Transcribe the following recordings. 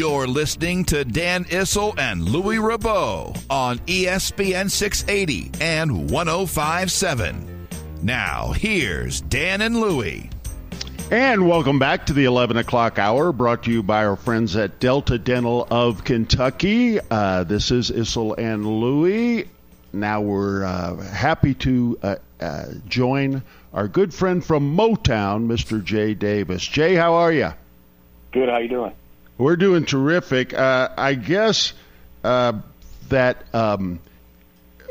You're listening to Dan Issel and Louis Rabot on ESPN 680 and 1057. Now, here's Dan and Louie. And welcome back to the 11 o'clock hour, brought to you by our friends at Delta Dental of Kentucky. Uh, this is Issel and Louie. Now we're uh, happy to uh, uh join our good friend from Motown, Mr. Jay Davis. Jay, how are you? Good. How you doing? We're doing terrific. Uh, I guess uh, that um,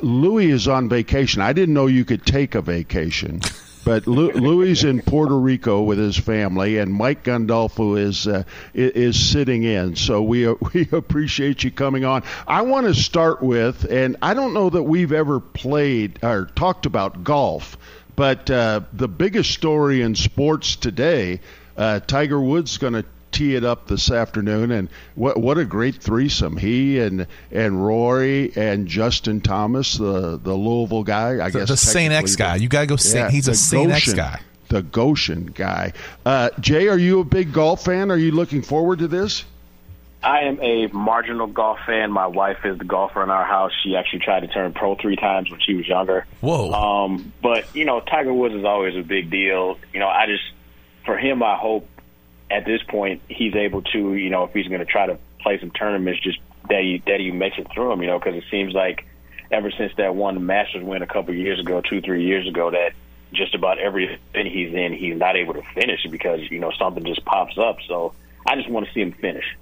Louis is on vacation. I didn't know you could take a vacation. But Louis in Puerto Rico with his family, and Mike Gandolfo is uh, is sitting in. So we we appreciate you coming on. I want to start with, and I don't know that we've ever played or talked about golf, but uh, the biggest story in sports today, uh, Tiger Woods going to tee it up this afternoon, and what what a great threesome! He and and Rory and Justin Thomas, the the Louisville guy. I the, guess the Saint X guy. You got to go. Saint, yeah, he's a Saint X guy. The Goshen guy. Uh, Jay, are you a big golf fan? Are you looking forward to this? I am a marginal golf fan. My wife is the golfer in our house. She actually tried to turn pro three times when she was younger. Whoa. Um, but you know, Tiger Woods is always a big deal. You know, I just for him, I hope at this point he's able to, you know, if he's going to try to play some tournaments, just that he that he makes it through them, you know, because it seems like ever since that one Masters win a couple years ago, two three years ago, that just about every event he's in, he's not able to finish because you know something just pops up. So I just want to see him finish.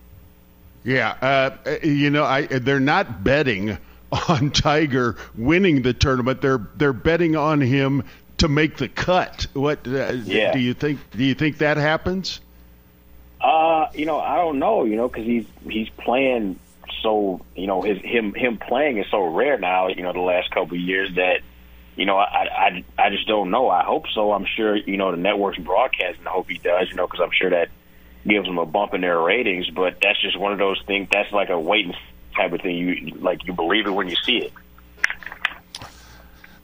Yeah, uh, you know, I they're not betting on Tiger winning the tournament. They're they're betting on him to make the cut. What uh, yeah. do you think? Do you think that happens? Uh, you know, I don't know. You know, because he's he's playing so. You know, his him him playing is so rare now. You know, the last couple of years that. You know, I, I I just don't know. I hope so. I'm sure you know the network's broadcasting. I hope he does. You know, because I'm sure that gives them a bump in their ratings. But that's just one of those things. That's like a waiting type of thing. You like you believe it when you see it.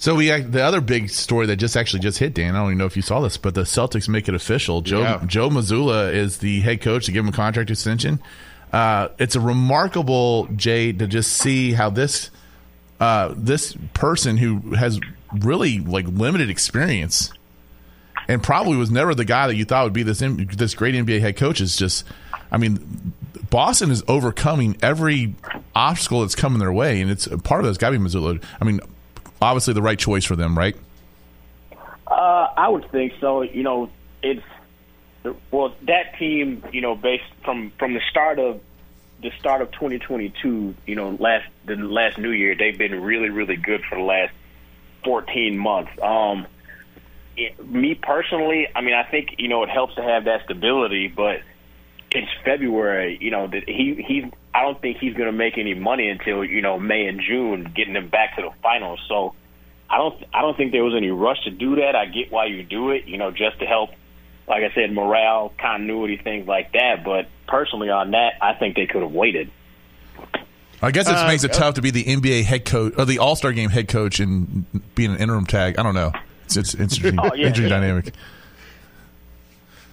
So we the other big story that just actually just hit Dan. I don't even know if you saw this, but the Celtics make it official. Joe Yeah. Joe Mazzulla is the head coach to give him a contract extension. Uh, it's a remarkable Jay to just see how this uh, this person who has really like limited experience and probably was never the guy that you thought would be this this great NBA head coach is just. I mean, Boston is overcoming every obstacle that's coming their way, and it's part of it's got to be Mazzulla. I mean, obviously the right choice for them, right? Uh, I would think so. You know, it's well that team. You know, based from from the start of the start of 2022. You know, last the last New Year, they've been really really good for the last 14 months. Um, it, me personally, I mean, I think you know it helps to have that stability, but it's February. You know that he he. I don't think he's going to make any money until you know May and June, getting them back to the finals. So I don't I don't think there was any rush to do that. I get why you do it, you know, just to help, like I said, morale, continuity, things like that. But personally, on that, I think they could have waited. I guess it Uh, makes it tough to be the NBA head coach or the All Star Game head coach and being an interim tag. I don't know. It's, it's interesting, Oh, yeah, interesting yeah. dynamic.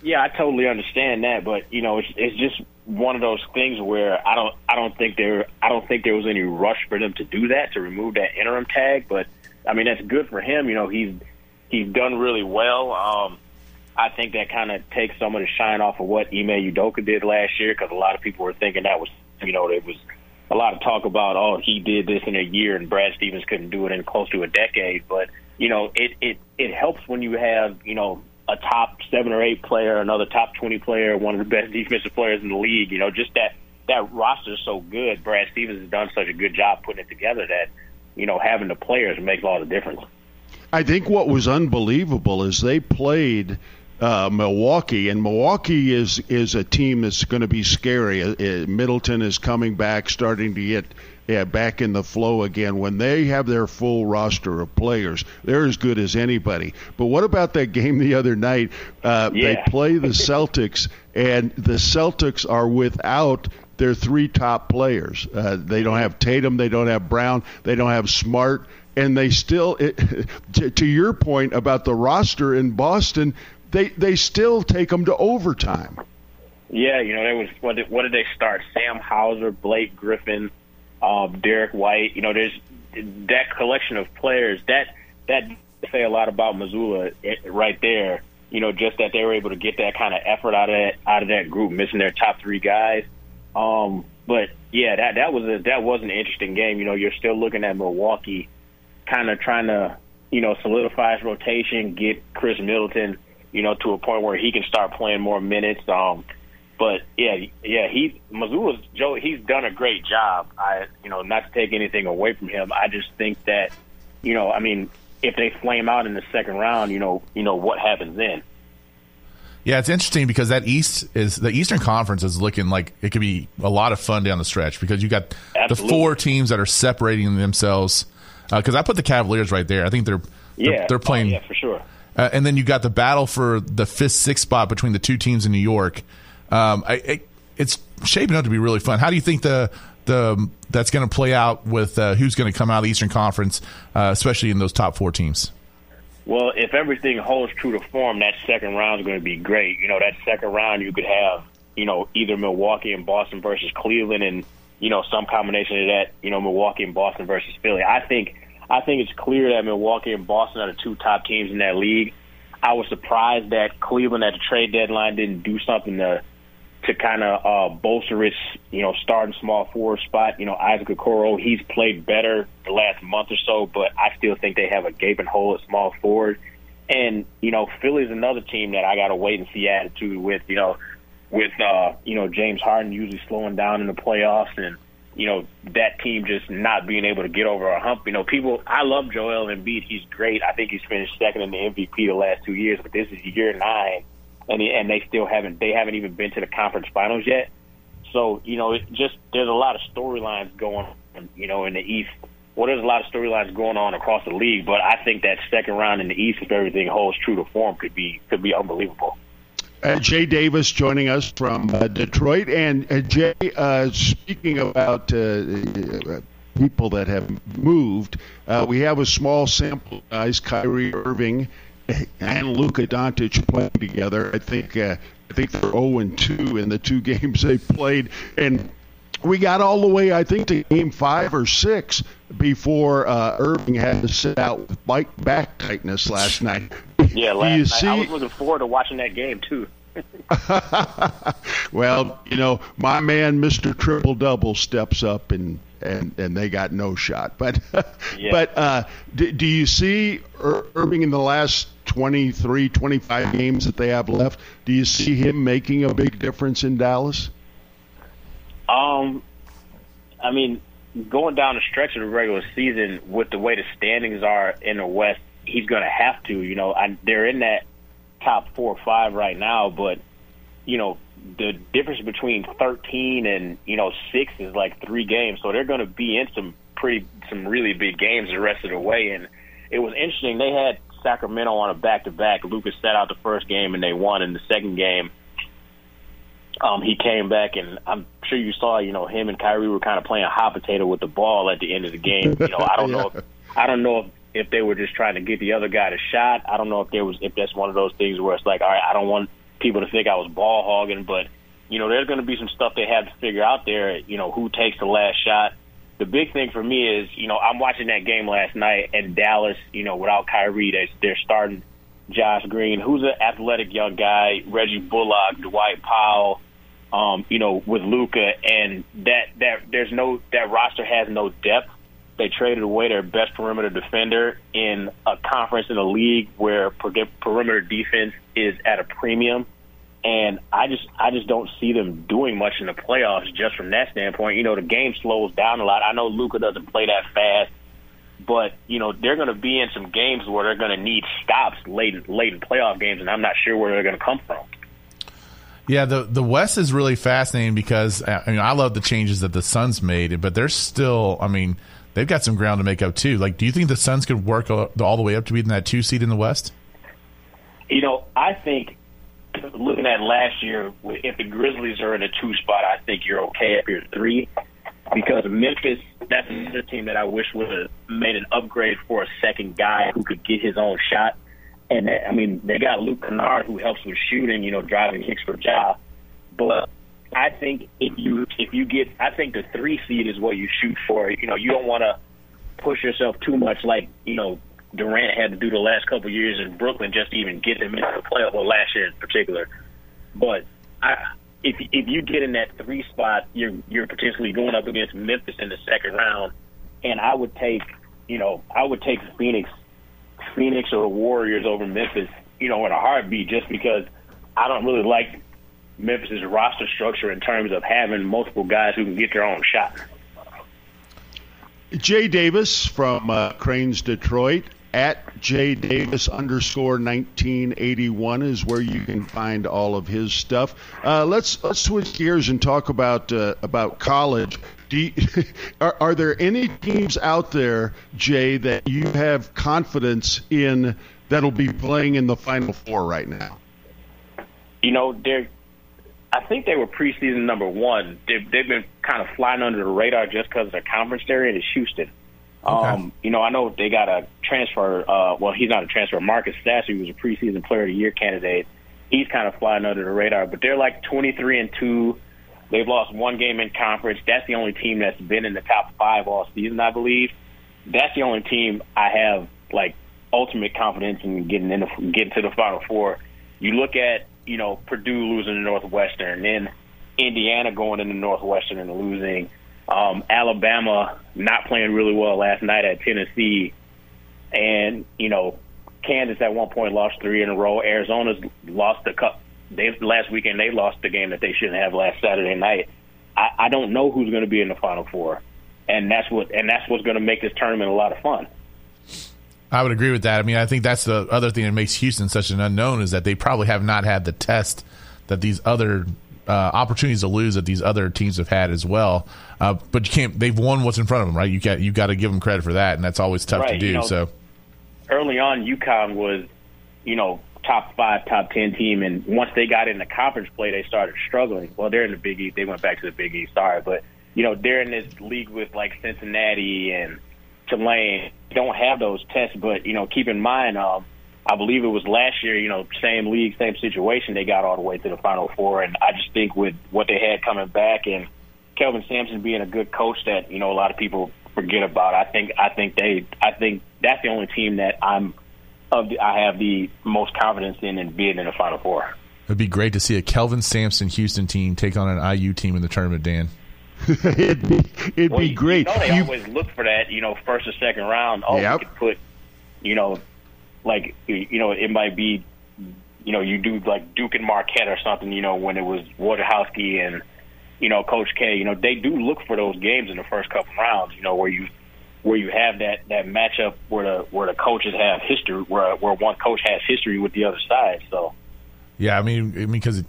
Yeah, I totally understand that, but you know, it's it's just one of those things where I don't I don't think there I don't think there was any rush for them to do that to remove that interim tag. But I mean, that's good for him. You know, he's he's done really well. Um, I think that kind of takes some of the shine off of what Ime Udoka did last year because a lot of people were thinking that was, you know, there was a lot of talk about, oh, he did this in a year and Brad Stevens couldn't do it in close to a decade. But, you know, it, it, it helps when you have, you know, a top seven or eight player, another top 20 player, one of the best defensive players in the league, you know, just that, that roster is so good. Brad Stevens has done such a good job putting it together that, you know, having the players makes all the difference. I think what was unbelievable is they played uh, Milwaukee, and Milwaukee is is a team that's going to be scary. Uh, uh, Middleton is coming back, starting to get yeah, back in the flow again. When they have their full roster of players, they're as good as anybody. But what about that game the other night? Uh, Yeah. They play the Celtics, and the Celtics are without their three top players. Uh, they don't have Tatum, they don't have Brown, they don't have Smart, and they still. It, to, to your point about the roster in Boston, they they still take them to overtime. Yeah, you know, there was what did, what did they start? Sam Hauser, Blake Griffin, um, Derrick White. You know, there's that collection of players that that say a lot about Mazzulla eh, right there. You know, just that they were able to get that kind of effort out of that out of that group, missing their top three guys. Um, but yeah, that that was a that was an interesting game. You know, you're still looking at Milwaukee, kind of trying to you know solidify his rotation, get Khris Middleton, you know, to a point where he can start playing more minutes. Um, but yeah, yeah, he Mazzulla's Joe. He's done a great job. I, you know, not to take anything away from him. I just think that, you know, I mean, if they flame out in the second round, you know, you know what happens then. Yeah, it's interesting because that East is the Eastern Conference is looking like it could be a lot of fun down the stretch because you got the four teams that are separating themselves. Because I put the Cavaliers right there. I think they're they're, Yeah, they're playing, Oh, yeah, for sure. uh, and then you got the battle for the fifth, sixth spot between the two teams in New York. Um, I, it's shaping up to be really fun. How do you think the the that's going to play out with uh, who's going to come out of the Eastern Conference, uh, especially in those top four teams? Well, if everything holds true to form, that second round is going to be great. You know, that second round you could have, you know, either Milwaukee and Boston versus Cleveland, and you know some combination of that. You know, Milwaukee and Boston versus Philly. I think I think it's clear that Milwaukee and Boston are the two top teams in that league. I was surprised that Cleveland at the trade deadline didn't do something to to kind of uh, bolster its, you know, starting small forward spot. You know, Isaac Okoro, he's played better the last month or so, but I still think they have a gaping hole at small forward. And you know, Philly's another team that I got to wait and see attitude with. You know, with uh, you know James Harden usually slowing down in the playoffs, and you know that team just not being able to get over a hump. You know, people. I love Joel Embiid. He's great. I think he's finished second in the MVP the last two years, but this is year nine, and and they still haven't. They haven't even been to the conference finals yet. So you know, it just there's a lot of storylines going. on, You know, in the East. Well, there's a lot of storylines going on across the league, but I think that second round in the East, if everything holds true to form, could be could be unbelievable. Uh, Jay Davis joining us from uh, Detroit. And uh, Jay, uh, speaking about uh, uh, people that have moved, we have a small sample size. Kyrie Irving and Luka Doncic playing together. I think uh, I think they're 0 and 2 in the two games they played, and we got all the way, I think, to game five or six before uh, Irving had to sit out with bike back tightness last night. Yeah, Do last you night see? I was looking forward to watching that game too. well, you know, my man, Mister Triple Double, steps up and and and they got no shot. But Yeah. but uh, do, do you see Ir- Irving in the last 23, 25 games that they have left? Do you see him making a big difference in Dallas? Um, I mean, going down the stretch of the regular season with the way the standings are in the West, he's going to have to. You know, I, they're in that top four or five right now, but you know, the difference between 13 and you know six is like three games, so they're going to be in some pretty, some really big games the rest of the way. And it was interesting. They had Sacramento on a back-to-back. Lucas set out the first game and they won in the second game um, he came back, and I'm sure you saw, you know, him and Kyrie were kind of playing hot potato with the ball at the end of the game. You know, I don't know, if, I don't know if, if they were just trying to get the other guy to shot. I don't know if there was, if that's one of those things where it's like, all right, I don't want people to think I was ball hogging, but you know, there's going to be some stuff they have to figure out there. You know, who takes the last shot. The big thing for me is, you know, I'm watching that game last night, and Dallas, you know, without Kyrie, they, they're starting Josh Green, who's an athletic young guy, Reggie Bullock, Dwight Powell, um, you know, with Luka, and that that there's no that roster has no depth. They traded away their best perimeter defender in a conference in a league where perimeter defense is at a premium, and I just I just don't see them doing much in the playoffs just from that standpoint. You know, the game slows down a lot. I know Luka doesn't play that fast but you know they're going to be in some games where they're going to need stops late late in playoff games, and I'm not sure where they're going to come from. Yeah, the the West is really fascinating because uh, I, mean, I love the changes that the Suns made, but they're still. I mean, they've got some ground to make up too. Like, do you think the Suns could work all the way up to being that two seed in the West? You know, I think looking at last year, if the Grizzlies are in a two spot, I think you're okay if you're three because Memphis, that's another team that I wish would have made an upgrade for a second guy who could get his own shot. And I mean, they got Luke Kennard who helps with shooting, you know, driving kicks for Ja. But I think if you if you get, I think the three seed is what you shoot for. You know, you don't want to push yourself too much, like you know Durant had to do the last couple years in Brooklyn just to even get them into the playoff. Well, last year in particular, but I if if you get in that three spot, you're you're potentially going up against Memphis in the second round, and I would take you know I would take Phoenix, Phoenix or Warriors over Memphis, you know, in a heartbeat, just because I don't really like Memphis's roster structure in terms of having multiple guys who can get their own shot. Jay Davis from uh, Crain's Detroit at J Davis underscore 1981 is where you can find all of his stuff. Uh, let's let's switch gears and talk about uh, about college. You, are, are there any teams out there, Jay, that you have confidence in that'll be playing in the Final Four right now? You know, they're. I think they were preseason number one. They've, they've been kind of flying under the radar just because of their conference area is Houston. Okay. Um, you know, I know they got a transfer. Uh, well, he's not a transfer. Marcus Sasser, was a preseason Player of the Year candidate, he's kind of flying under the radar. But they're like 23 and two. They've lost one game in conference. That's the only team that's been in the top five all season, I believe. That's the only team I have like ultimate confidence in getting in the, getting to the Final Four. You look at you know Purdue losing to Northwestern, then Indiana going into Northwestern and losing. Um, Alabama not playing really well last night at Tennessee, and you know Kansas at one point lost three in a row. Arizona's lost the cup. They last weekend they lost the game that they shouldn't have last Saturday night. I, I don't know who's going to be in the Final Four, and that's what and that's what's going to make this tournament a lot of fun. I would agree with that. I mean, I think that's the other thing that makes Houston such an unknown is that they probably have not had the test that these other uh, opportunities to lose that these other teams have had as well. Uh, but you can't. They've won what's in front of them, right? You got you got to give them credit for that, and that's always tough right, to do. You know, so early on, UConn was, you know, top five, top ten team, and once they got into conference play, they started struggling. Well, they're in the Big East. They went back to the Big East. Sorry, but you know they're in this league with like Cincinnati and Tulane. Don't have those tests, but you know, keep in mind. Um, I believe it was last year, you know, same league, same situation, they got all the way to the Final Four. And I just think with what they had coming back and Kelvin Sampson being a good coach that, you know, a lot of people forget about, I think I think they I think that's the only team that I'm of the, I have the most confidence in in being in the Final Four. It'd be great to see a Kelvin Sampson Houston team take on an IU team in the tournament, Dan. it'd be it'd well, be great. You know they you, always look for that, you know, first or second round. Oh, yep. we could put, you know, like you know it might be you know you do like Duke and Marquette or something you know when it was Wojciechowski and you know Coach K you know they do look for those games in the first couple rounds you know where you where you have that that matchup where the where the coaches have history where where one coach has history with the other side so. Yeah I mean I mean because it,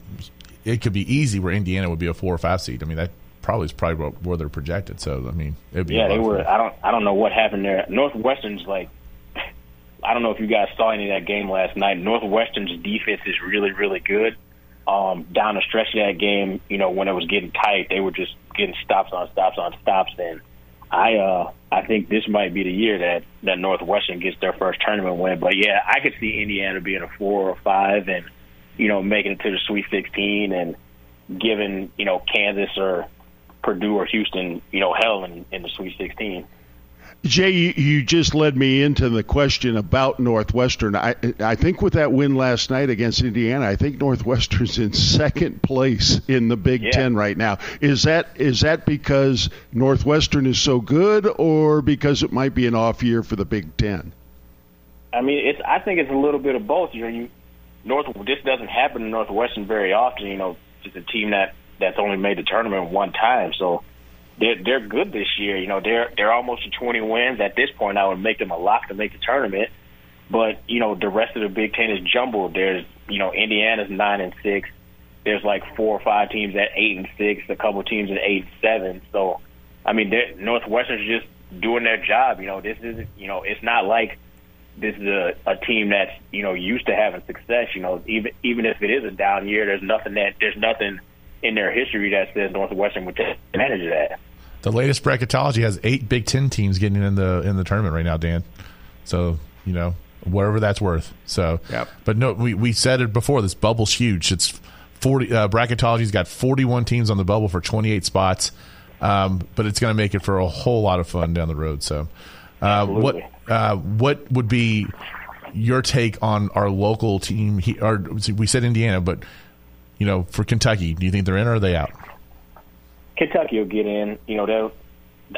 it could be easy where Indiana would be a four or five seed. I mean that probably is probably where they're projected so I mean it'd be yeah they were I don't I don't know what happened there. Northwestern's like I don't know if you guys saw any of that game last night. Northwestern's defense is really, really good. Um, down the stretch of that game, you know, when it was getting tight, they were just getting stops on stops on stops. And I, uh, I think this might be the year that that Northwestern gets their first tournament win. But yeah, I could see Indiana being a four or five, and you know, making it to the Sweet 16, and giving you know Kansas or Purdue or Houston, you know, hell in, in the Sweet 16. Jay, you, just led me into the question about Northwestern. I I think with that win last night against Indiana, I think Northwestern's in second place in the Big yeah. Ten right now. Is that is that because Northwestern is so good, or because it might be an off year for the Big Ten? I mean, it's. I think it's a little bit of both. You know, you North. This doesn't happen in Northwestern very often. You know, it's a team that that's only made the tournament one time, so they're they're good this year. You know, they're they're almost to 20 wins at this point. I would make them a lock to make the tournament. But you know, the rest of the Big Ten is jumbled. There's you know, Indiana's nine and six. There's like four or five teams at eight and six. A couple teams at eight and seven. So, I mean, Northwestern's just doing their job. You know, this is you know, it's not like this is a, a team that's you know used to having success. You know, even even if it is a down year, there's nothing that there's nothing in their history that says Northwestern would take advantage of that. The latest bracketology has eight Big Ten teams getting in the in the tournament right now, Dan. So you know whatever that's worth. So, yep. but no, we we said it before. This bubble's huge. It's forty. Uh, bracketology's got forty one teams on the bubble for twenty eight spots. Um, but it's going to make it for a whole lot of fun down the road. So, uh, what uh, what would be your take on our local team? He, or we said Indiana, but you know, for Kentucky, do you think they're in or are they out? Kentucky will get in. You know,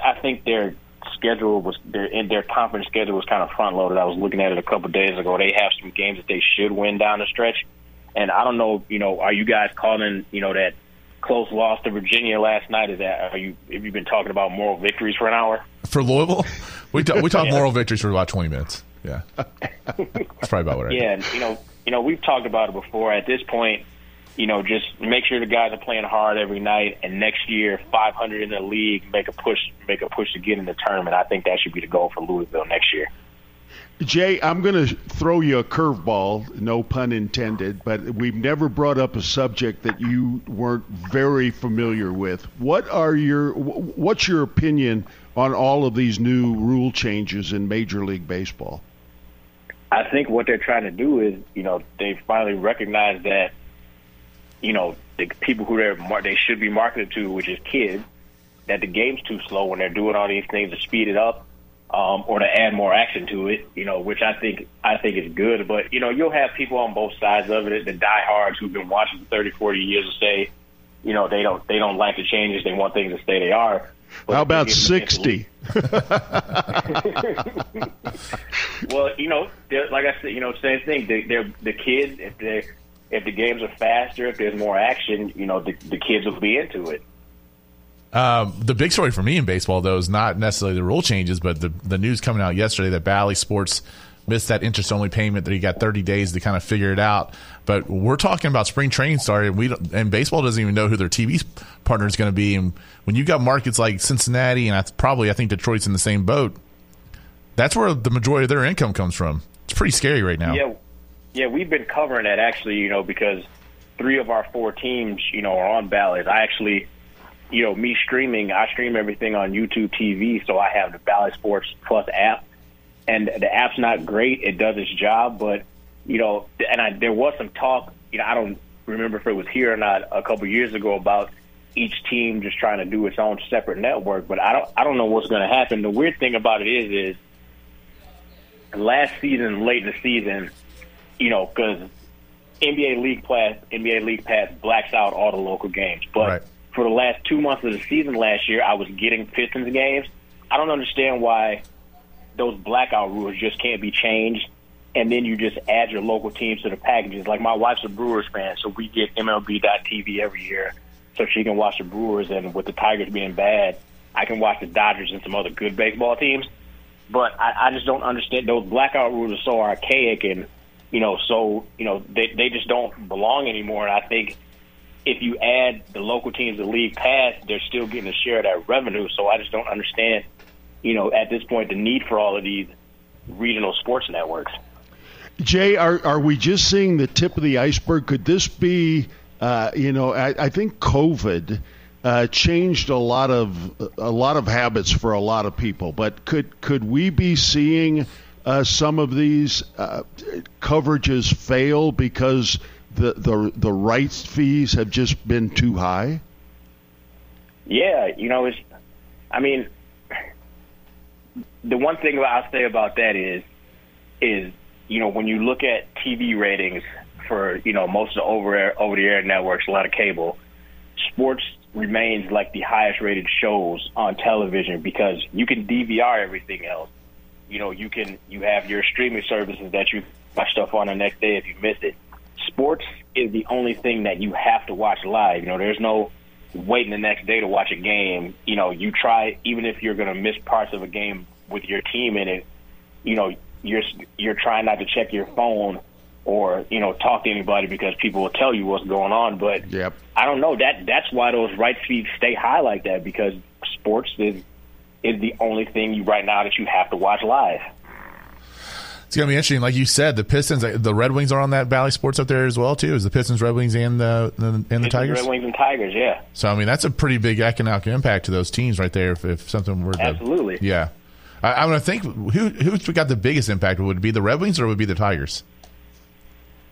I think their schedule was their their conference schedule was kind of front loaded. I was looking at it a couple of days ago. They have some games that they should win down the stretch, and I don't know. You know, are you guys calling you know that close loss to Virginia last night? Is that are you have you been talking about moral victories for an hour for Louisville? We talk, we talk yeah. moral victories for about twenty minutes. Yeah, that's probably about what I. Yeah, and you know, you know, we've talked about it before. At this point, you know, just make sure the guys are playing hard every night, and next year, 500 in the league, make a push, make a push to get in the tournament. I think that should be the goal for Louisville next year. Jay, I'm going to throw you a curveball, no pun intended, but we've never brought up a subject that you weren't very familiar with. What are your what's your opinion on all of these new rule changes in Major League Baseball? I think what they're trying to do is, you know, they finally recognize that you know, the people who they're they should be marketed to, which is kids, that the game's too slow when they're doing all these things to speed it up um, or to add more action to it. You know, which I think I think is good. But you know, you'll have people on both sides of it, the diehards who've been watching for 30, 40 years, to say, you know, they don't they don't like the changes. They want things to stay they are. But How about sixty? well, you know, like I said, you know, same thing. They, they're the kids if they if the games are faster, if there's more action, you know, the, the kids will be into it. Um, the big story for me in baseball, though, is not necessarily the rule changes, but the the news coming out yesterday that Bally Sports missed that interest only payment that he got 30 days to kind of figure it out. But we're talking about spring training starting. We and baseball doesn't even know who their TV partner is going to be. And when you've got markets like Cincinnati and I, probably I think Detroit's in the same boat, that's where the majority of their income comes from. It's pretty scary right now. Yeah, yeah, we've been covering that actually, you know, because three of our four teams, you know, are on ballots. I actually, you know, me streaming, I stream everything on YouTube TV, so I have the Bally Sports Plus app, and the app's not great. It does its job, but you know, and I, there was some talk. You know, I don't remember if it was here or not a couple years ago about each team just trying to do its own separate network. But I don't, I don't know what's going to happen. The weird thing about it is, is last season, late in the season you know, because NBA League Pass, NBA League Pass blacks out all the local games. But right. for the last two months of the season last year, I was getting Pistons games. I don't understand why those blackout rules just can't be changed. And then you just add your local teams to the packages. Like my wife's a Brewers fan, so we get MLB.TV every year, so she can watch the Brewers. And with the Tigers being bad, I can watch the Dodgers and some other good baseball teams. But I, I just don't understand. Those blackout rules are so archaic and you know, so you know they they just don't belong anymore. And I think if you add the local teams to league pass, they're still getting a share of that revenue. So I just don't understand, you know, at this point the need for all of these regional sports networks. Jay, are are we just seeing the tip of the iceberg? Could this be, uh, you know, I, I think COVID. Uh, changed a lot of a lot of habits for a lot of people, but could could we be seeing uh, some of these uh, coverages fail because the, the the rights fees have just been too high? Yeah, you know, it's. I mean, the one thing I'll say about that is, is you know when you look at TV ratings for you know most of the over over the air networks, a lot of cable, sports remains like the highest rated shows on television because you can DVR everything else. You know, you can you have your streaming services that you watch stuff on the next day if you miss it. Sports is the only thing that you have to watch live. You know, there's no waiting the next day to watch a game. You know, you try even if you're going to miss parts of a game with your team in it. You know, you're you're trying not to check your phone or you know talk to anybody because people will tell you what's going on. But Yep. I don't know that that's why those rights fees stay high like that because sports is is the only thing you right now that you have to watch live. It's gonna be interesting. Like you said, the Pistons, the Red Wings are on that Bally Sports up there as well too. Is the Pistons, Red Wings, and the, the and the Tigers? Red Wings and Tigers, yeah. So I mean, that's a pretty big economic impact to those teams right there. If, if something were to, Absolutely. yeah. I, I'm gonna think who who's got the biggest impact? Would it be the Red Wings or would it be the Tigers?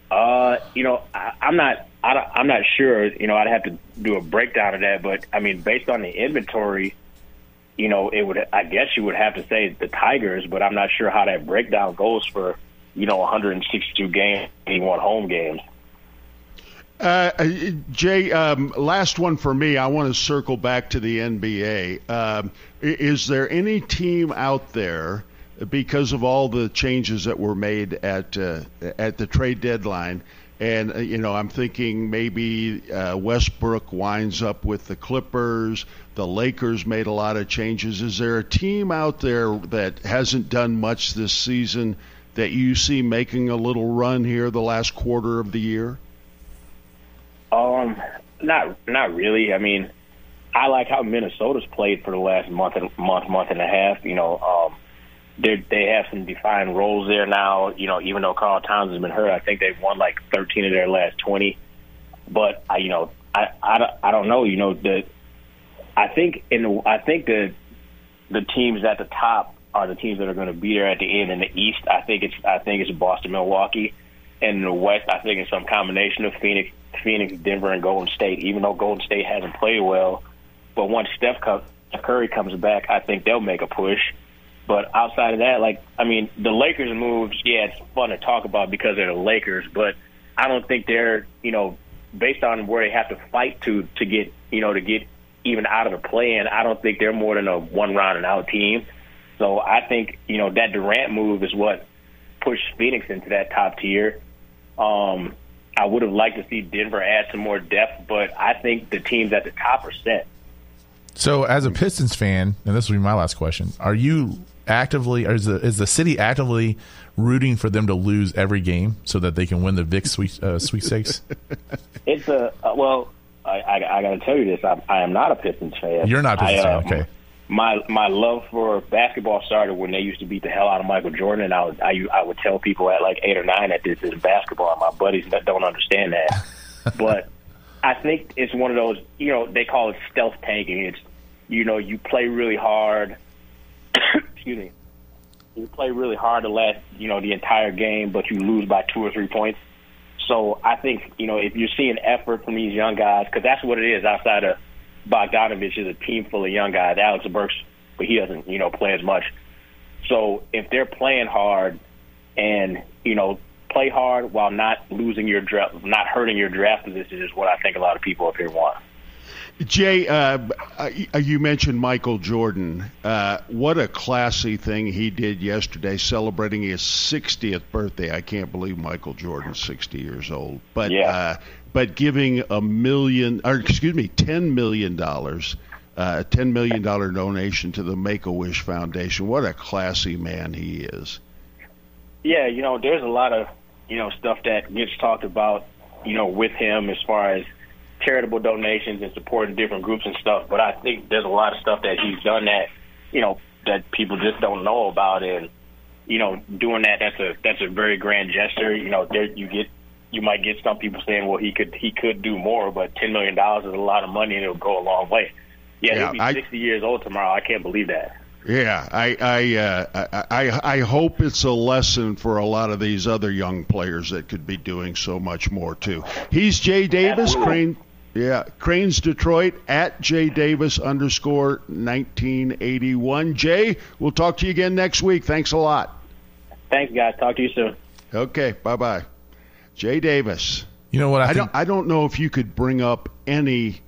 Uh, you know, I, I'm not. I I'm not sure. You know, I'd have to do a breakdown of that. But I mean, based on the inventory, you know, it would. I guess you would have to say the Tigers. But I'm not sure how that breakdown goes for you know 162 games, 81 home games. Uh, Jay, um, last one for me. I want to circle back to the NBA. Um, is there any team out there, because of all the changes that were made at uh, at the trade deadline, and uh, you know, I'm thinking maybe uh, Westbrook winds up with the Clippers. The Lakers made a lot of changes. Is there a team out there that hasn't done much this season that you see making a little run here the last quarter of the year? Um, not not really. I mean, I like how Minnesota's played for the last month and month month and a half. You know, um, they have some defined roles there now. You know, even though Karl Towns has been hurt, I think they've won like 13 of their last 20. But I, you know, I I, I don't know. You know, the I think in I think the the teams at the top are the teams that are going to be there at the end. In the East, I think it's I think it's Boston, Milwaukee, and in the West, I think it's some combination of Phoenix, Phoenix, Denver, and Golden State. Even though Golden State hasn't played well, but once Steph Curry comes back, I think they'll make a push. But outside of that, like I mean, the Lakers moves, yeah, it's fun to talk about because they're the Lakers, but I don't think they're you know based on where they have to fight to to get you know to get even out of the play in. I don't think they're more than a one round and out team. So I think you know that Durant move is what pushed Phoenix into that top tier. Um, I would have liked to see Denver add some more depth, but I think the teams at the top are set. So, as a Pistons fan, and this will be my last question: Are you actively, or is the is the city actively rooting for them to lose every game so that they can win the Vic Sweet uh, Sweepstakes? It's a uh, well. I, I, I got to tell you this. I, I am not a Pistons fan. You're not a Pistons I, uh, fan, okay? My my love for basketball started when they used to beat the hell out of Michael Jordan, and I would I, I would tell people at like eight or nine that this is basketball. And my buddies that don't understand that, but I think it's one of those. You know, they call it stealth tanking. It's you know you play really hard. Excuse me. You play really hard the last you know the entire game, but you lose by two or three points. So I think you know if you're seeing effort from these young guys, because that's what it is. Outside of Bogdanovich, is a team full of young guys. Alec Burks, but he doesn't you know play as much. So if they're playing hard and you know play hard while not losing your draft, not hurting your draft position, is what I think a lot of people up here want. Jay, uh, uh, you mentioned Michael Jordan. Uh, what a classy thing he did yesterday, celebrating his 60th birthday. I can't believe Michael Jordan's 60 years old. But Yeah. uh, but giving a million, or excuse me, 10 million dollars, uh, 10 million dollar donation to the Make a Wish Foundation. What a classy man he is. Yeah, you know, there's a lot of you know stuff that gets talked about, you know, with him as far as charitable donations and supporting different groups and stuff. But I think there's a lot of stuff that he's done that, you know, that people just don't know about, and you know, doing that that's a that's a very grand gesture. You know, there you get you might get some people saying, well, he could he could do more, but ten million dollars is a lot of money and it'll go a long way. Yeah, Yeah, he'll be I- 60 years old tomorrow. I can't believe that. Yeah, I I, uh, I I I hope it's a lesson for a lot of these other young players that could be doing so much more too. He's Jay Davis, Absolutely. Crain Yeah, Crain's Detroit at Jay Davis underscore 1981. Jay, we'll talk to you again next week. Thanks a lot. Thanks, guys. Talk to you soon. Okay, bye bye. Jay Davis. You know what I, I think? don't. I don't know if you could bring up any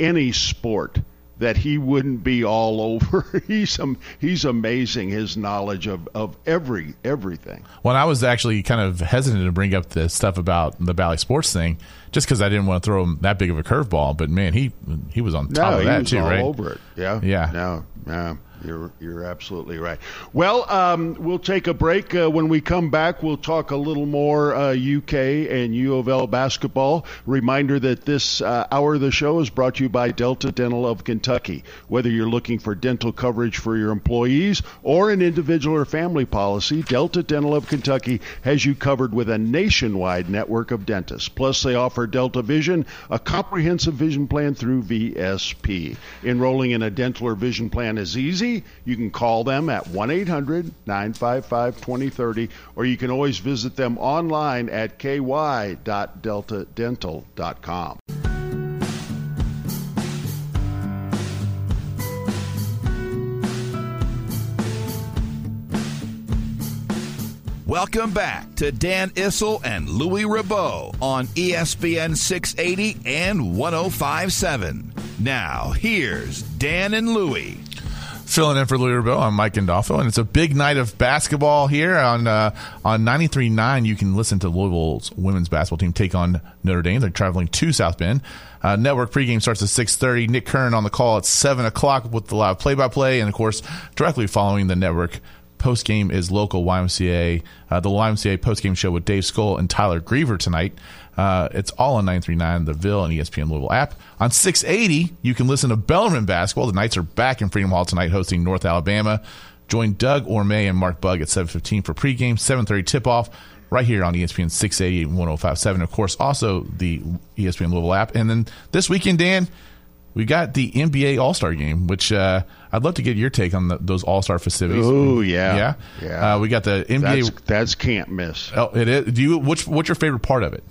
any sport that he wouldn't be all over. he's um, he's amazing. His knowledge of, of every everything. Well, I was actually kind of hesitant to bring up the stuff about the Bally Sports thing, just because I didn't want to throw him that big of a curveball. But man, he he was on top no, of he that was too, all right? over it. Yeah, Yeah. No, no, you're you're absolutely right. Well, um, we'll take a break. Uh, when we come back, we'll talk a little more uh, UK and U of L basketball. Reminder that this uh, hour of the show is brought to you by Delta Dental of Kentucky. Whether you're looking for dental coverage for your employees or an individual or family policy, Delta Dental of Kentucky has you covered with a nationwide network of dentists. Plus, they offer Delta Vision, a comprehensive vision plan through VSP. Enrolling in a dental or vision plan is easy. You can call them at 1 800 955 2030, or you can always visit them online at ky.deltadental.com. Welcome back to Dan Issel and Louis Rabot on ESPN 680 and 1057. Now, here's Dan and Louie. Filling in for Louis I'm Mike Gandolfo, and it's a big night of basketball here on uh, on 93.9. You can listen to Louisville's women's basketball team take on Notre Dame. They're traveling to South Bend. Uh, network pregame starts at 6.30. Nick Kern on the call at 7 o'clock with the live play-by-play, and of course, directly following the network post game is local YMCA, uh, the YMCA post game show with Dave Skull and Tyler Griever tonight. Uh, it's all on 939, the Ville and ESPN Louisville app. On 680, you can listen to Bellarmine basketball. The Knights are back in Freedom Hall tonight hosting North Alabama. Join Doug Orme and Mark Bug at 715 for pregame, 730 tip off right here on ESPN 680 and 1057. Of course, also the ESPN Louisville app. And then this weekend, Dan, we got the NBA All Star game, which uh, I'd love to get your take on the, those All Star festivities. Oh, yeah. yeah, Yeah. Uh, we got the NBA. That's, that's can't miss. oh, it is. Do you? Which? What's your favorite part of it?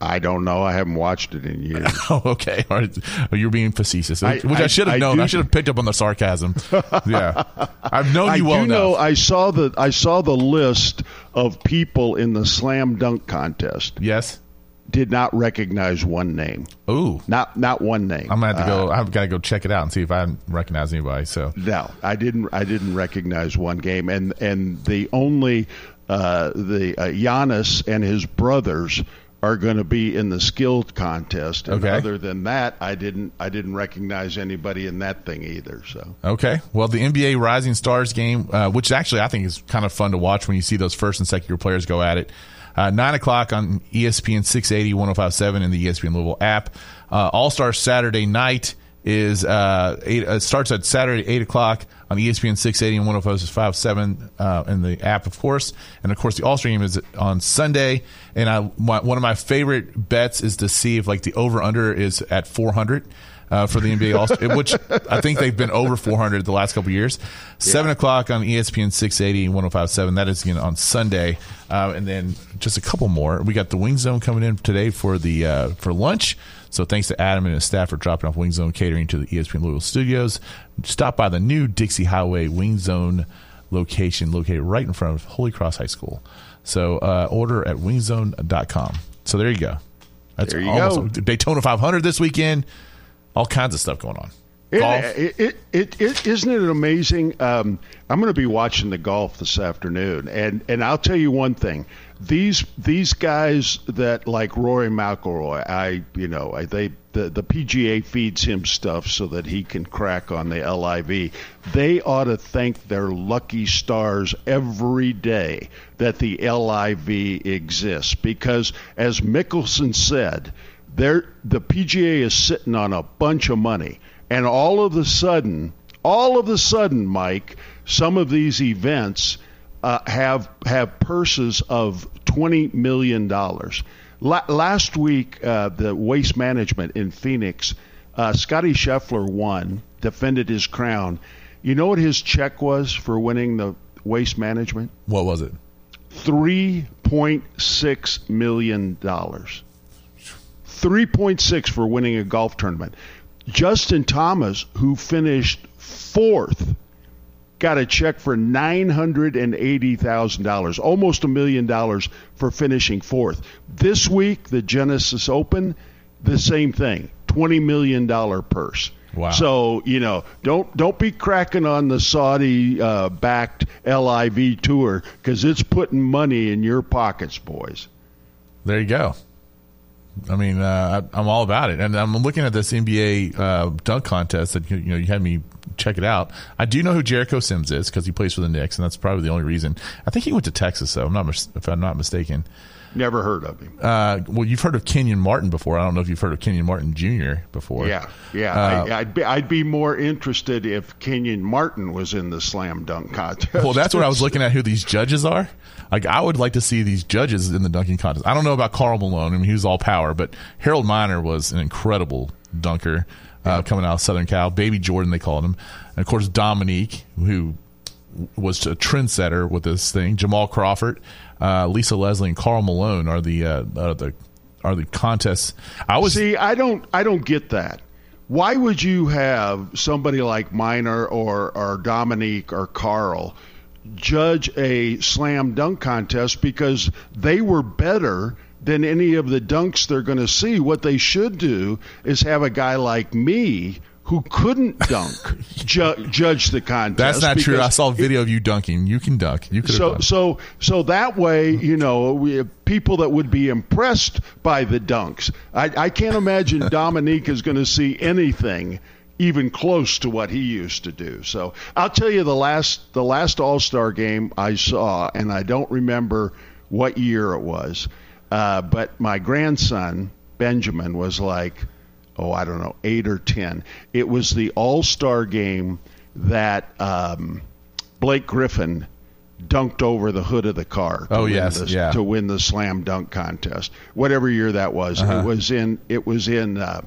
I don't know. I haven't watched it in years. Oh, okay. All right. Oh, You're being facetious, I- which I, I- should have known. do- I should have picked up on the sarcasm. yeah, I've known I you well do know. I saw the I saw the list of people in the slam dunk contest. yes. Did not recognize one name. Ooh. Not not one name. I'm gonna have to Uh, go. I've got to go check it out and see if I recognize anybody. So No, I didn't. I didn't recognize one game, and and the only uh, the uh, Giannis and his brothers are going to be in the skilled contest. And Okay. other than that, I didn't. I didn't recognize anybody in that thing either. So Okay. Well, the NBA Rising Stars game, uh, which actually I think is kind of fun to watch when you see those first and second year players go at it. Uh, 9 o'clock on ESPN 680, 1057 in the ESPN Louisville app. Uh, All Star Saturday night is uh, eight, uh, starts at Saturday, 8 o'clock on ESPN 680 and 1057 uh, in the app, of course. And of course, the All Star game is on Sunday. And I, my, one of my favorite bets is to see if like the over under is at 400 uh, for the NBA All which I think they've been over 400 the last couple of years. Seven o'clock on ESPN 680 and 1057. That is again on Sunday, uh, and then just a couple more. We got the Wing Zone coming in today for the uh, for lunch. So thanks to Adam and his staff for dropping off Wing Zone catering to the ESPN Louisville studios. Stop by the new Dixie Highway Wing Zone location located right in front of Holy Cross High School. So uh, order at wingzone.com. So there you go. That's There you go. Daytona 500 this weekend. All kinds of stuff going on. Golf. it, it, it, it, isn't it amazing? Um, I'm going to be watching the golf this afternoon, and, and I'll tell you one thing: these these guys that like Rory McIlroy, I you know I, they the the PGA feeds him stuff so that he can crack on the LIV. They ought to thank their lucky stars every day that the LIV exists because, as Mickelson said, there the PGA is sitting on a bunch of money. And all of a sudden, all of a sudden, Mike, some of these events uh, have have purses of twenty million dollars. La- last week, uh, the waste management in Phoenix, uh, Scottie Scheffler won, defended his crown. You know what his check was for winning the waste management? What was it? Three point six million dollars. 3.6 for winning a golf tournament. Justin Thomas, who finished fourth, got a check for $980,000, almost a million dollars for finishing fourth. This week, the Genesis Open, the same thing, $20 million purse. Wow. So you know, don't don't be cracking on the Saudi uh, backed LIV tour because it's putting money in your pockets, boys. There you go. I mean, uh, I, I'm all about it, and I'm looking at this NBA uh, dunk contest that you know you had me check it out. I do know who Jericho Sims is because he plays for the Knicks, and that's probably the only reason. I think he went to Texas, though. I'm not mis- if I'm not mistaken. Never heard of him. Uh, well, you've heard of Kenyon Martin before. I don't know if you've heard of Kenyon Martin Jr. before. Yeah, yeah. Uh, I, I'd be I'd be more interested if Kenyon Martin was in the slam dunk contest. Well, that's what I was looking at. Who these judges are? Like, I would like to see these judges in the dunking contest. I don't know about Karl Malone. I mean, he was all power, but Harold Miner was an incredible dunker uh, coming out of Southern Cal. Baby Jordan, they called him, and of course Dominique, who was a trendsetter with this thing. Jamal Crawford, uh, Lisa Leslie, and Karl Malone are the uh, are the are the contests. I was See, I don't I don't get that. Why would you have somebody like Miner or or Dominique or Karl judge a slam dunk contest because they were better than any of the dunks they're going to see? What they should do is have a guy like me who couldn't dunk ju- judge the contest. That's not true. I saw a video of you dunking. You can dunk. You could so so so that way you know we people that would be impressed by the dunks i, I can't imagine dominique is going to see anything even close to what he used to do so i'll tell you the last the last all-star game i saw and i don't remember what year it was uh, but my grandson benjamin was like oh, I don't know, eight or ten. It was the All Star game that um, Blake Griffin dunked over the hood of the car. To Oh, win yes, the, yeah. to win the slam dunk contest, whatever year that was. Uh-huh. It was in it was in uh,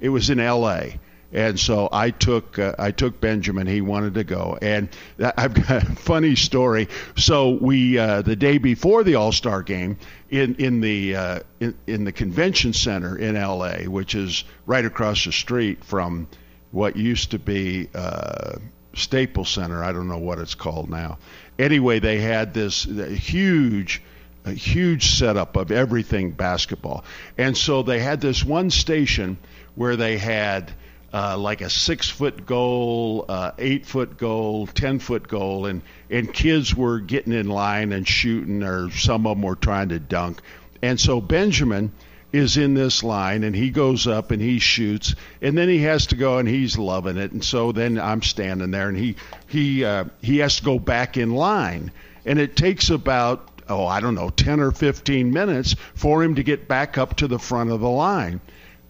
it was in L.A. And so I took uh, I took Benjamin. He wanted to go, and I've got a funny story. So we uh, the day before the All Star game in in the uh, in, in the convention center in L.A., which is right across the street from what used to be uh, Staples Center. I don't know what it's called now. Anyway, they had this huge a huge setup of everything basketball. And so they had this one station where they had uh, like a six foot goal, uh, eight foot goal, ten foot goal, and and kids were getting in line and shooting, or some of them were trying to dunk. And so Benjamin is in this line and he goes up and he shoots and then he has to go and he's loving it. And so then I'm standing there and he he uh, he has to go back in line. And it takes about oh I don't know 10 or 15 minutes for him to get back up to the front of the line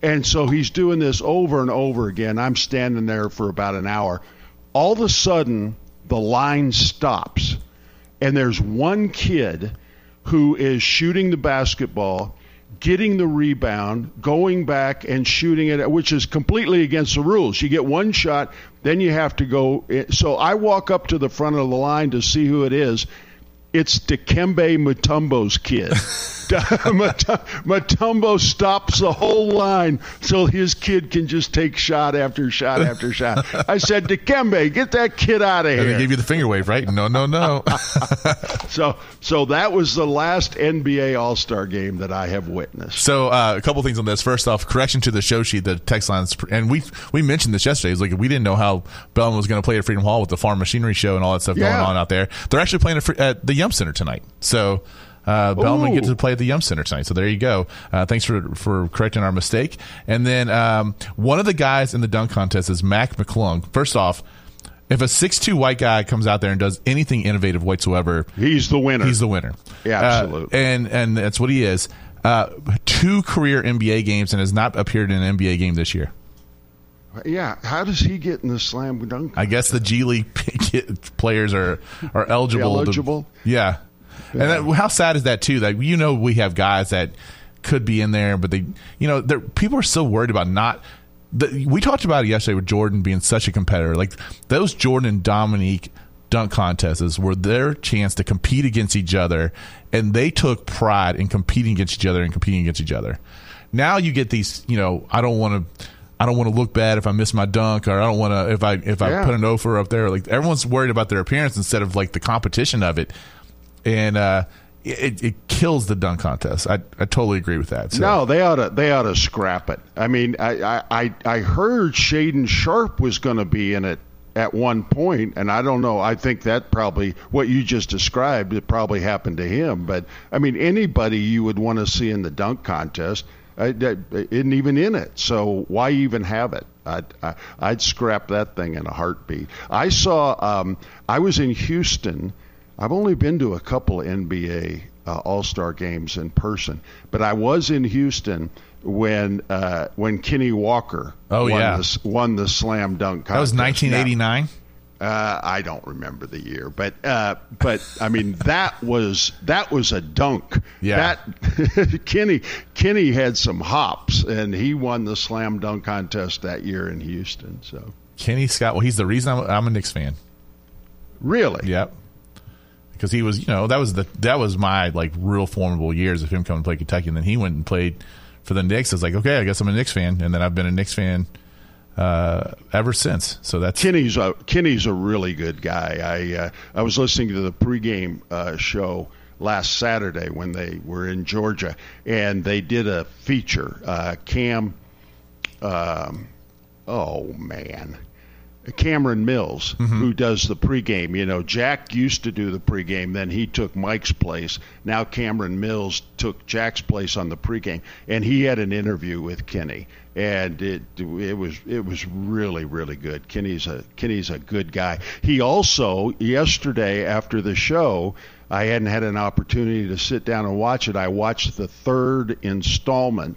and so he's doing this over and over again I'm standing there for about an hour all of a sudden the line stops and there's one kid who is shooting the basketball, getting the rebound, going back and shooting it, which is completely against the rules. You get one shot, then you have to go. So I walk up to the front of the line to see who it is. It's Dikembe Mutombo's kid. Mut- Mutombo stops the whole line so his kid can just take shot after shot after shot. I said, Dikembe, get that kid out of And they gave you the finger wave, right? No, no, no. So, so that was the last NBA All Star game that I have witnessed. So uh, a couple things on this. First off, correction to the show sheet, the text lines, and we we mentioned this yesterday. It's like we didn't know how Bellarmine was going to play at Freedom Hall with the Farm Machinery Show and all that stuff Yeah. going on out there. They're actually playing at the Yum Center tonight. So. Uh, Bellarmine Ooh. gets to play at the Yum Center tonight, so there you go. Uh, thanks for for correcting our mistake. And then um, one of the guys in the dunk contest is Mac McClung. First off, if a six two white guy comes out there and does anything innovative whatsoever, He's the winner. He's the winner. Yeah, Uh, absolutely. and and that's what he is. Uh, two career NBA games and has not appeared in an NBA game this year. Yeah. How does he get in the slam dunk? I guess the G League players are are eligible. to- Eligible? yeah. And that, how sad is that too? That you know we have guys that could be in there, but they, you know, people are so worried about not. The, we talked about it yesterday with Jordan being such a competitor. Like those Jordan and Dominique dunk contests were their chance to compete against each other, and they took pride in competing against each other and competing against each other. now you get these. You know, I don't want to. I don't want to look bad if I miss my dunk, or I don't want to if I if I Yeah. put an offer up there. Like everyone's worried about their appearance instead of like the competition of it, and uh, it, it kills the dunk contest. I I totally agree with that. So. No, they ought to they ought to scrap it. I mean, I I I, I heard Shaedon Sharpe was going to be in it at one point, and I don't know. I think that probably what you just described it probably happened to him. But I mean, anybody you would want to see in the dunk contest that isn't even in it. So why even have it? I'd, I- I'd scrap that thing in a heartbeat. I saw. Um, I was in Houston. I've only been to a couple NBA uh, All Star games in person, but I was in Houston when uh, when Kenny Walker Oh, won, yeah. the, won the slam dunk that was contest. 1989. Uh, I don't remember the year, but uh, but I mean that was that was a dunk. Yeah. That Kenny Kenny had some hops, and he won the slam dunk contest that year in Houston. So Kenny Scott. Well, he's the reason I'm, I'm a Knicks fan. really, Yep. Because he was, you know, that was the that was my like real formidable years of him coming to play Kentucky, and then he went and played for the Knicks. I was like, okay, I guess I'm a Knicks fan, and then I've been a Knicks fan uh, ever since. So that's Kenny's a Kenny's a really good guy. I uh, I was listening to the pregame uh, show last Saturday when they were in Georgia, and they did a feature. Uh, Cam, um, oh man, Cameron Mills, who does the pregame. You know, Jack used to do the pregame, then he took Mike's place. Now Cameron Mills took Jack's place on the pregame, and he had an interview with Kenny, and it it was it was really really good. Kenny's a Kenny's a good guy. He also yesterday after the show. I hadn't had an opportunity to sit down and watch it. I watched the third installment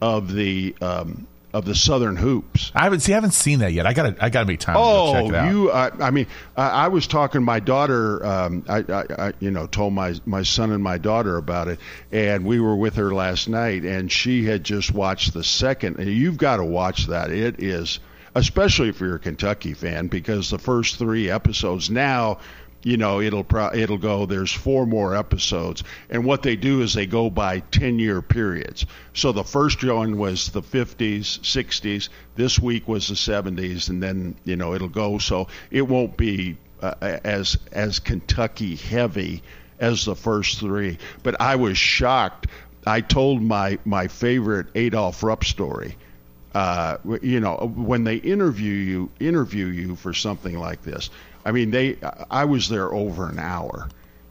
of the um, of the Southern Hoops. I haven't see, I haven't seen that yet. I gotta I gotta make time to go check Oh, it out. you! Uh, I mean, I, I was talking. My daughter, um, I, I, I, you know, told my my son and my daughter about it, and we were with her last night, and she had just watched the second. And you've got to watch that. It is, especially if you're a Kentucky fan, because the first three episodes now. You know, it'll pro- it'll go. There's four more episodes, and what they do is they go by 10 year periods. So the first one was the 50s, 60s. This week was the 70s, and then you know it'll go. So it won't be uh, as as Kentucky heavy as the first three. But I was shocked. I told my my favorite Adolf Rupp story. Uh, you know, when they interview you, interview you for something like this. I mean, they. I was there over an hour.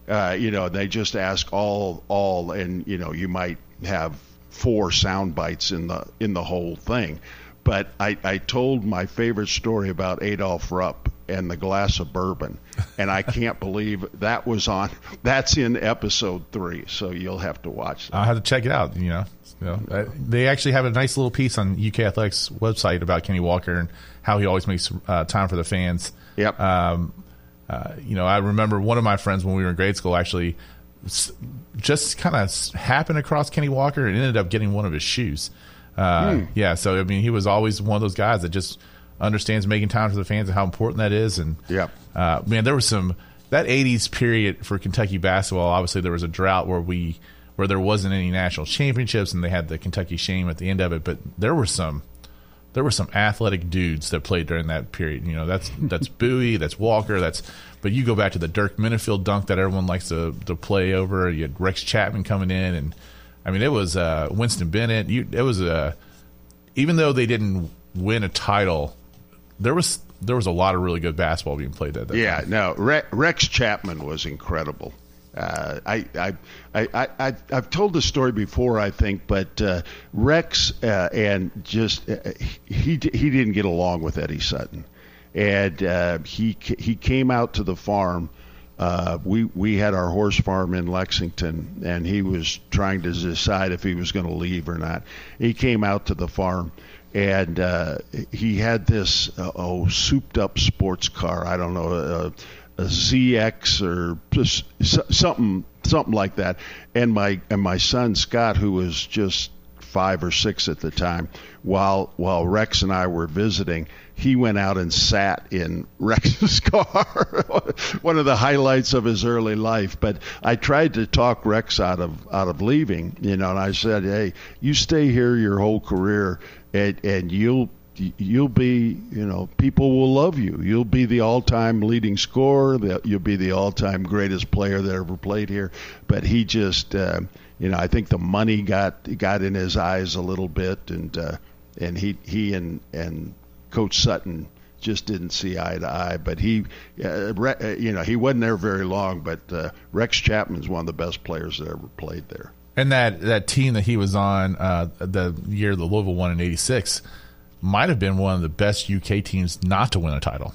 Uh, you know, they just ask all, all, and you know, you might have four sound bites in the in the whole thing. But I, I told my favorite story about Adolf Rupp and the glass of bourbon, and I can't believe that was on. That's in episode three, so you'll have to watch that. I'll have to check it out. You know, You know, uh, they actually have a nice little piece on UK Athletics website about Kenny Walker and how he always makes uh, time for the fans. Yep. Um, uh, you know, I remember one of my friends when we were in grade school actually just kind of happened across Kenny Walker and ended up getting one of his shoes. Uh, Yeah, so I mean, he was always one of those guys that just understands making time for the fans and how important that is. And Yep. uh, man, there was some that '80s period for Kentucky basketball. Obviously, there was a drought where we where there wasn't any national championships, and they had the Kentucky shame at the end of it. But there were some there were some athletic dudes that played during that period. You know, that's that's Bowie, that's Walker, that's. But you go back to the Dirk Minniefield dunk that everyone likes to to play over. You had Rex Chapman coming in, and I mean, it was uh, Winston Bennett. You, it was a even though they didn't win a title, there was there was a lot of really good basketball being played at that. Yeah, time. no, Re- Rex Chapman was incredible. Uh, I, I, I, I, I've told this story before, I think, but uh, Rex uh, and just uh, he he didn't get along with Eddie Sutton, and uh, he he came out to the farm. Uh, we we had our horse farm in Lexington, and he was trying to decide if he was going to leave or not. He came out to the farm, and uh, he had this uh, oh souped up sports car. I don't know a, ZX or just something something like that. And my and my son Scott, who was just five or six at the time. While while Rex and I were visiting, he went out and sat in Rex's car. One of the highlights of his early life. But I tried to talk Rex out of out of leaving, you know, and I said, "Hey, you stay here your whole career, and and you'll." You'll be, you know, people will love you. You'll be the all-time leading scorer. You'll be the all-time greatest player that ever played here. But he just, uh, you know, I think the money got got in his eyes a little bit, and uh, and he he and and Coach Sutton just didn't see eye to eye. But he, uh, uh, you know, he wasn't there very long. But uh, Rex Chapman's one of the best players that ever played there. And that that team that he was on uh, the year the Louisville won in '86 might have been one of the best UK teams not to win a title.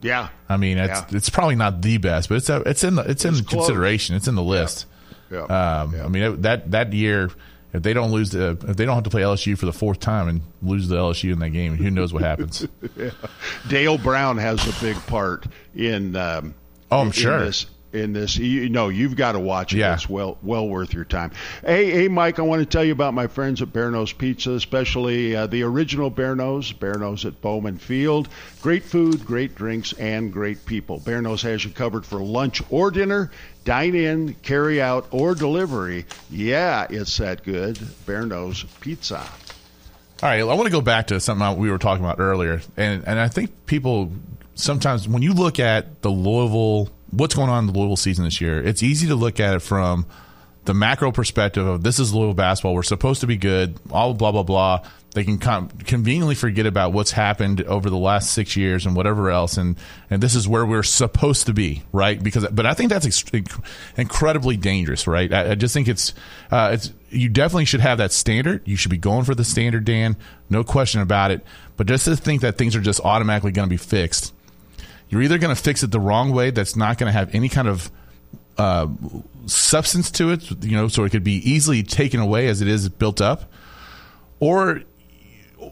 Yeah, I mean it's Yeah. it's probably not the best, but it's a, it's in the it's in It's close. consideration. It's in the list. yeah. Um, I mean it, that that year, if they don't lose the if they don't have to play LSU for the fourth time and lose the LSU in that game, who knows what happens? Dale Brown has a big part in. Um, Oh, I'm in sure. This, in this, you know, you've got to watch it. Yeah. It's well, well worth your time. Hey, hey, Mike, I want to tell you about my friends at Bearno's Pizza, especially uh, the original Bearno's, Bear Nose at Bowman Field. Great food, great drinks, and great people. Bearno's has you covered for lunch or dinner. Dine in, carry out, or delivery. Yeah, it's that good. Bearno's Pizza. All right, I want to go back to something we were talking about earlier, and and I think people sometimes when you look at the Louisville, what's going on in the Louisville season this year, it's easy to look at it from the macro perspective of this is Louisville basketball. We're supposed to be good. All blah blah blah. They can conveniently forget about what's happened over the last six years and whatever else, and and this is where we're supposed to be, right? Because, but I think that's ex- incredibly dangerous, right? I, I just think it's uh, it's you definitely should have that standard. You should be going for the standard, Dan, no question about it. But just to think that things are just automatically going to be fixed, you're either going to fix it the wrong way, that's not going to have any kind of uh, substance to it, you know, so it could be easily taken away as it is built up, or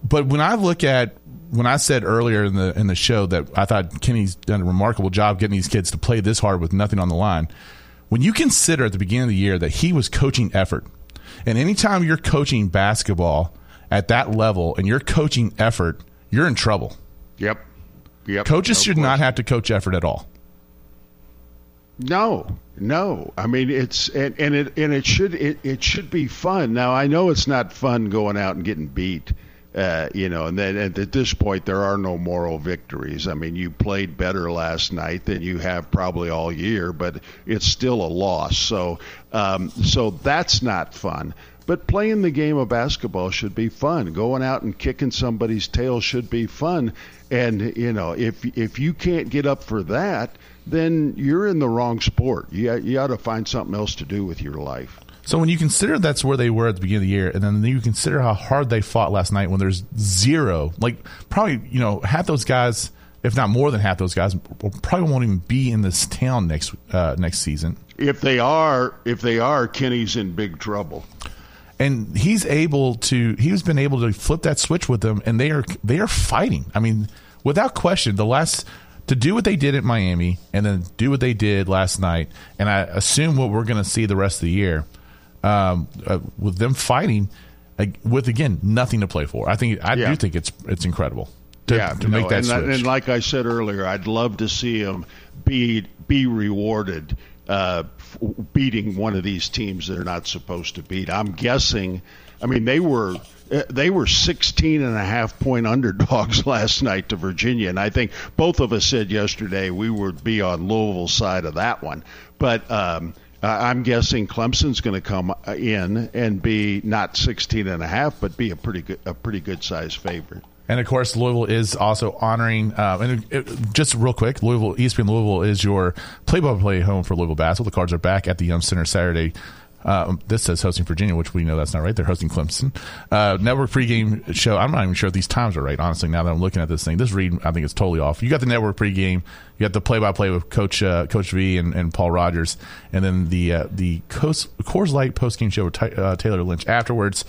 but when I look at when I said earlier in the in the show that I thought Kenny's done a remarkable job getting these kids to play this hard with nothing on the line. When you consider at the beginning of the year that he was coaching effort, and anytime you're coaching basketball at that level and you're coaching effort, you're in trouble. Yep. Yep. Coaches No should not have to coach effort at all. No, no. I mean, it's and, and it and it should it, it should be fun. Now I know it's not fun going out and getting beat. Uh, you know, and then at this point there are no moral victories. I mean, you played better last night than you have probably all year, but it's still a loss. So, um, so that's not fun. But playing the game of basketball should be fun. Going out and kicking somebody's tail should be fun. And you know, if if you can't get up for that, then you're in the wrong sport. You you ought to find something else to do with your life. So when you consider that's where they were at the beginning of the year, and then you consider how hard they fought last night when there's zero, like probably you know half those guys, if not more than half those guys, probably won't even be in this town next uh, next season. If they are, if they are, Kenny's in big trouble. and he's able to he's been able to flip that switch with them and they are they are fighting i mean without question the last to do what they did at miami and then do what they did last night and i assume what we're going to see the rest of the year um, uh, with them fighting uh, with again nothing to play for i think i Yeah. do think it's it's incredible to, yeah, to no, make that and, switch and like I said earlier, I'd love to see him be be rewarded uh, beating one of these teams that are not supposed to beat. I'm guessing. I mean, they were uh, they were 16 and a half point underdogs last night to Virginia, and I think both of us said yesterday we would be on Louisville's side of that one. But um, I- I'm guessing Clemson's going to come uh, in and be not 16 and a half, but be a pretty good a pretty good size favorite. And of course, Louisville is also honoring. Um, and it, it- just real quick, Louisville, Louisville is your play-by-play home for Louisville basketball. The Cards are back at the Yum Center Saturday. Um, this says hosting Virginia, which we know that's not right. They're hosting Clemson. Uh, network pregame show. I'm not even sure if these times are right. Honestly, now that I'm looking at this thing, this read I think it's totally off. You got the network pregame. You got the play-by-play with Coach uh, Coach V and, and Paul Rogers, and then the uh, the Coast, Coors Light postgame show with Ty, uh, Taylor Lynch afterwards.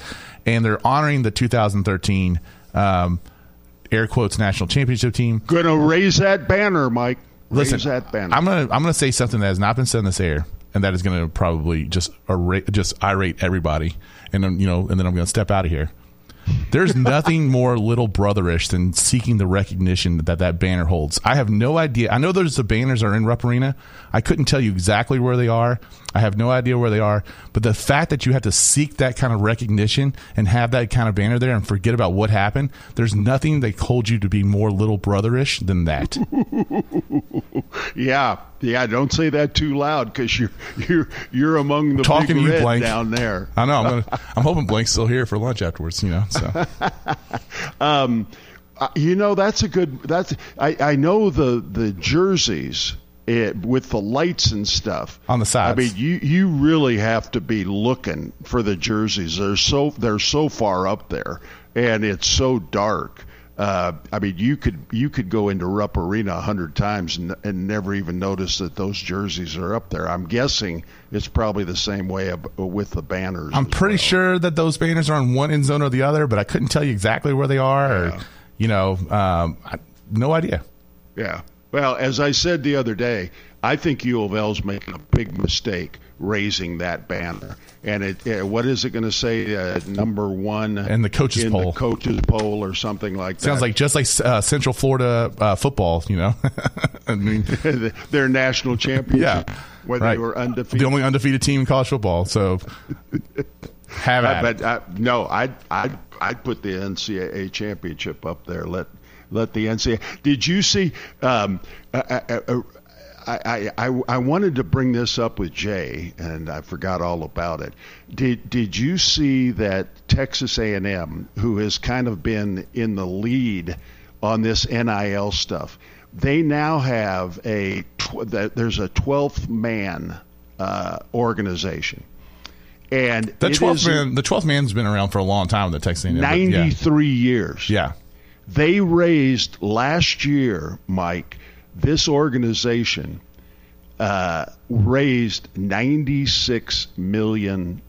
And they're honoring the 2013 um, air quotes national championship team. Gonna raise that banner, Mike. Raise Listen, that banner. I'm gonna I'm gonna say something that has not been said in this air, and that is going to probably just irate, just irate everybody, and then you know, and then I'm going to step out of here. There's nothing more little brotherish than seeking the recognition that that banner holds. I have no idea. I know those the banners are in Rupp Arena. I couldn't tell you exactly where they are. I have no idea where they are. But the fact that you have to seek that kind of recognition and have that kind of banner there and forget about what happened, there's nothing that holds you to be more little brotherish than that. yeah, yeah. Don't say that too loud because you're you're you're among the Talking to you, Blank. down there. I know. I'm, gonna, I'm hoping Blank's still here for lunch afterwards. You know. So Um, uh, you know that's a good. That's I, I know the the jerseys. It, with the lights and stuff On the sides. I mean, you you really have to be looking for the jerseys. They're so they're so far up there, and it's so dark. Uh, I mean, you could you could go into Rupp Arena a hundred times and, and never even notice that those jerseys are up there. I'm guessing it's probably the same way ab- with the banners. I'm pretty well. sure that those banners are on one end zone or the other, but I couldn't tell you exactly where they are. Or, you know, um, I, no idea. Yeah. Well, as I said the other day, I think U of L's making a big mistake raising that banner. And it, uh, what is it going to say? Uh, number one In the coaches in poll. the coaches poll or something like that. Sounds like just like uh, Central Florida uh, football. You know, I mean, their national championship, yeah, where right. they were undefeated. the only undefeated team in college football. So have Uh, at it. but uh, no, I'd I'd I'd put the NCAA championship up there. Let let the NCAA. Did you see? Um, I, I, I, I I wanted to bring this up with Jay, and I forgot all about it. Did Did you see that Texas A&M, who has kind of been in the lead on this NIL stuff, they now have a tw- there's a 12th man uh, organization. And the twelfth man, the twelfth man's been around for a long time. The Texas A&M, but yeah. 93 years. Yeah. They raised last year, Mike, this organization uh, raised $96 million.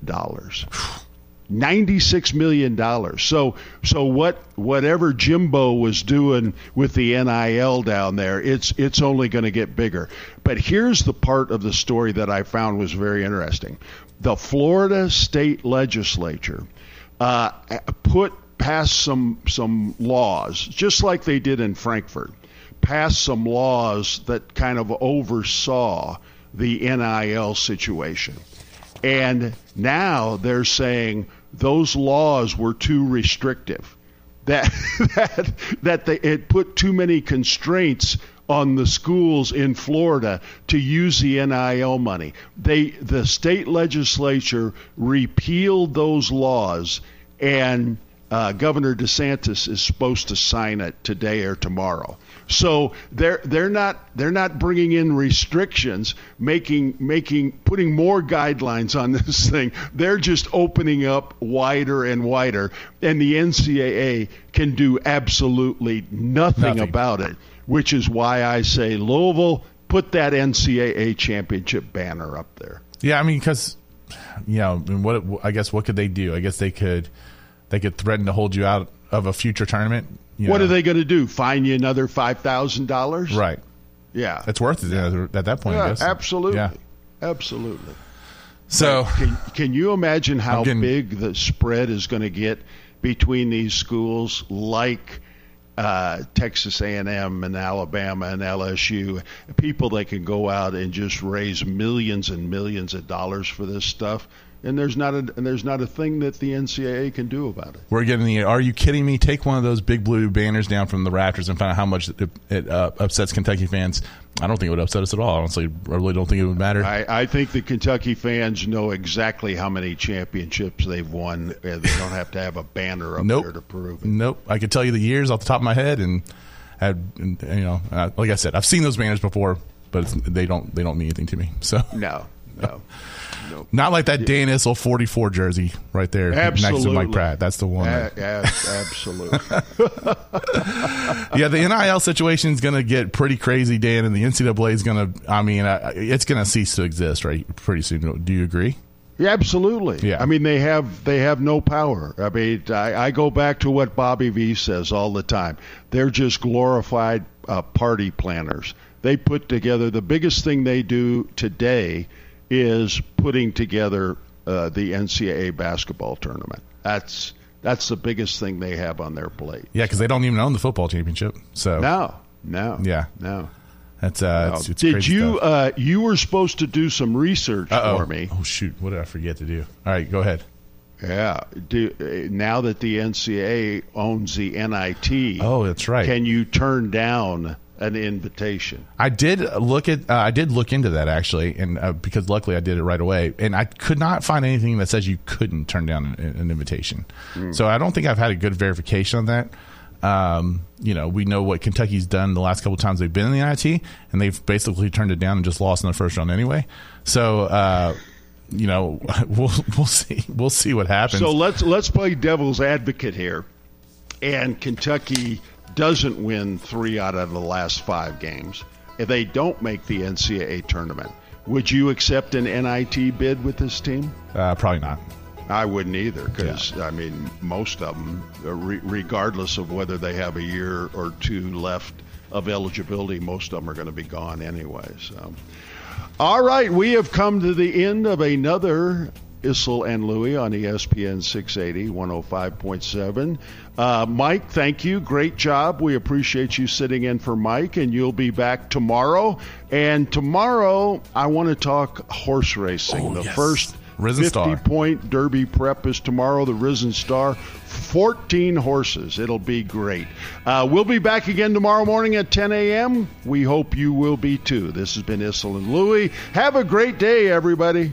$96 million. So so what whatever Jimbo was doing with the NIL down there, it's it's only going to get bigger. But here's the part of the story that I found was very interesting. The Florida state legislature uh, put passed some some laws, just like they did in Frankfurt, passed some laws that kind of oversaw the NIL situation. And now they're saying those laws were too restrictive. That that that they it put too many constraints on the schools in Florida to use the NIL money. They the state legislature repealed those laws and uh, Governor DeSantis is supposed to sign it today or tomorrow. So they're they're not they're not bringing in restrictions, making making putting more guidelines on this thing. They're just opening up wider and wider, and the NCAA can do absolutely nothing, Nothing. about it. Which is why I say Louisville put that NCAA championship banner up there. Yeah, I mean, because you know, what I guess what could they do? I guess they could they could threaten to hold you out of a future tournament. you What know. are they going to do? Fine you another five thousand dollars? Right, Yeah. it's worth it yeah, at that point. I Yeah, guess absolutely. Yeah. Absolutely. So Can, can you imagine how getting- big the spread is going to get between these schools like uh, Texas A&M and Alabama and LSU? People that can go out and just raise millions and millions of dollars for this stuff, and there's not a and there's not a thing that the NCAA can do about it. we're getting the. Are you kidding me? Take one of those big blue banners down from the rafters and find out how much it, it uh, upsets Kentucky fans. I don't think it would upset us at all. Honestly, I really don't think it would matter. I, I think the Kentucky fans know exactly how many championships they've won, they don't have to have a banner up Nope. there to prove it. Nope. I could tell you the years off the top of my head, and, had, you know, uh, like I said, I've seen those banners before, but it's, they don't they don't mean anything to me. So No, no. not like that Dan Issel forty four jersey right there next to Mike Pratt. That's the one. A- a- absolutely. yeah, the NIL situation is going to get pretty crazy, Dan, and the NCAA is going to. I mean, it's going to cease to exist right pretty soon. Do you agree? Yeah, absolutely. Yeah. I mean, they have they have no power. I mean, I, I go back to what Bobby V says all the time. They're just glorified uh, party planners. They put together the biggest thing they do today is putting together uh, the NCAA basketball tournament. That's that's the biggest thing they have on their plate. Yeah, because they don't even own the football championship. So no, no, yeah, no. That's uh, it's, it's did you uh, you were supposed to do some research Uh-oh. for me? Oh shoot, what did I forget to do? All right, go ahead. Yeah, do, uh, now that the NCAA owns the NIT, oh, that's right. Can you turn down an invitation? I did look at uh, I did look into that actually, and uh, because luckily I did it right away, and I could not find anything that says you couldn't turn down an, an invitation. Mm. So I don't think I've had a good verification on that. Um, you know, we know what Kentucky's done the last couple times they've been in the NIT, and they've basically turned it down and just lost in the first round anyway. So, uh, you know, we'll we'll see we'll see what happens. So let's let's play devil's advocate here, and Kentucky doesn't win three out of the last five games. If they don't make the NCAA tournament, would you accept an NIT bid with this team? Uh, probably not. I wouldn't either because yeah. I mean most of them, uh, re- regardless of whether they have a year or two left of eligibility, most of them are going to be gone anyway. So, all right, we have come to the end of another Issel and Louie on ESPN 680 105.7. Uh, Mike, thank you. Great job. We appreciate you sitting in for Mike, and you'll be back tomorrow. And tomorrow, I want to talk horse racing. Oh, the yes. first Risen 50 Star. point Derby prep is tomorrow, the Risen Star. 14 horses. It'll be great. Uh, we'll be back again tomorrow morning at 10 a.m. We hope you will be too. This has been Issel and Louie. Have a great day, everybody.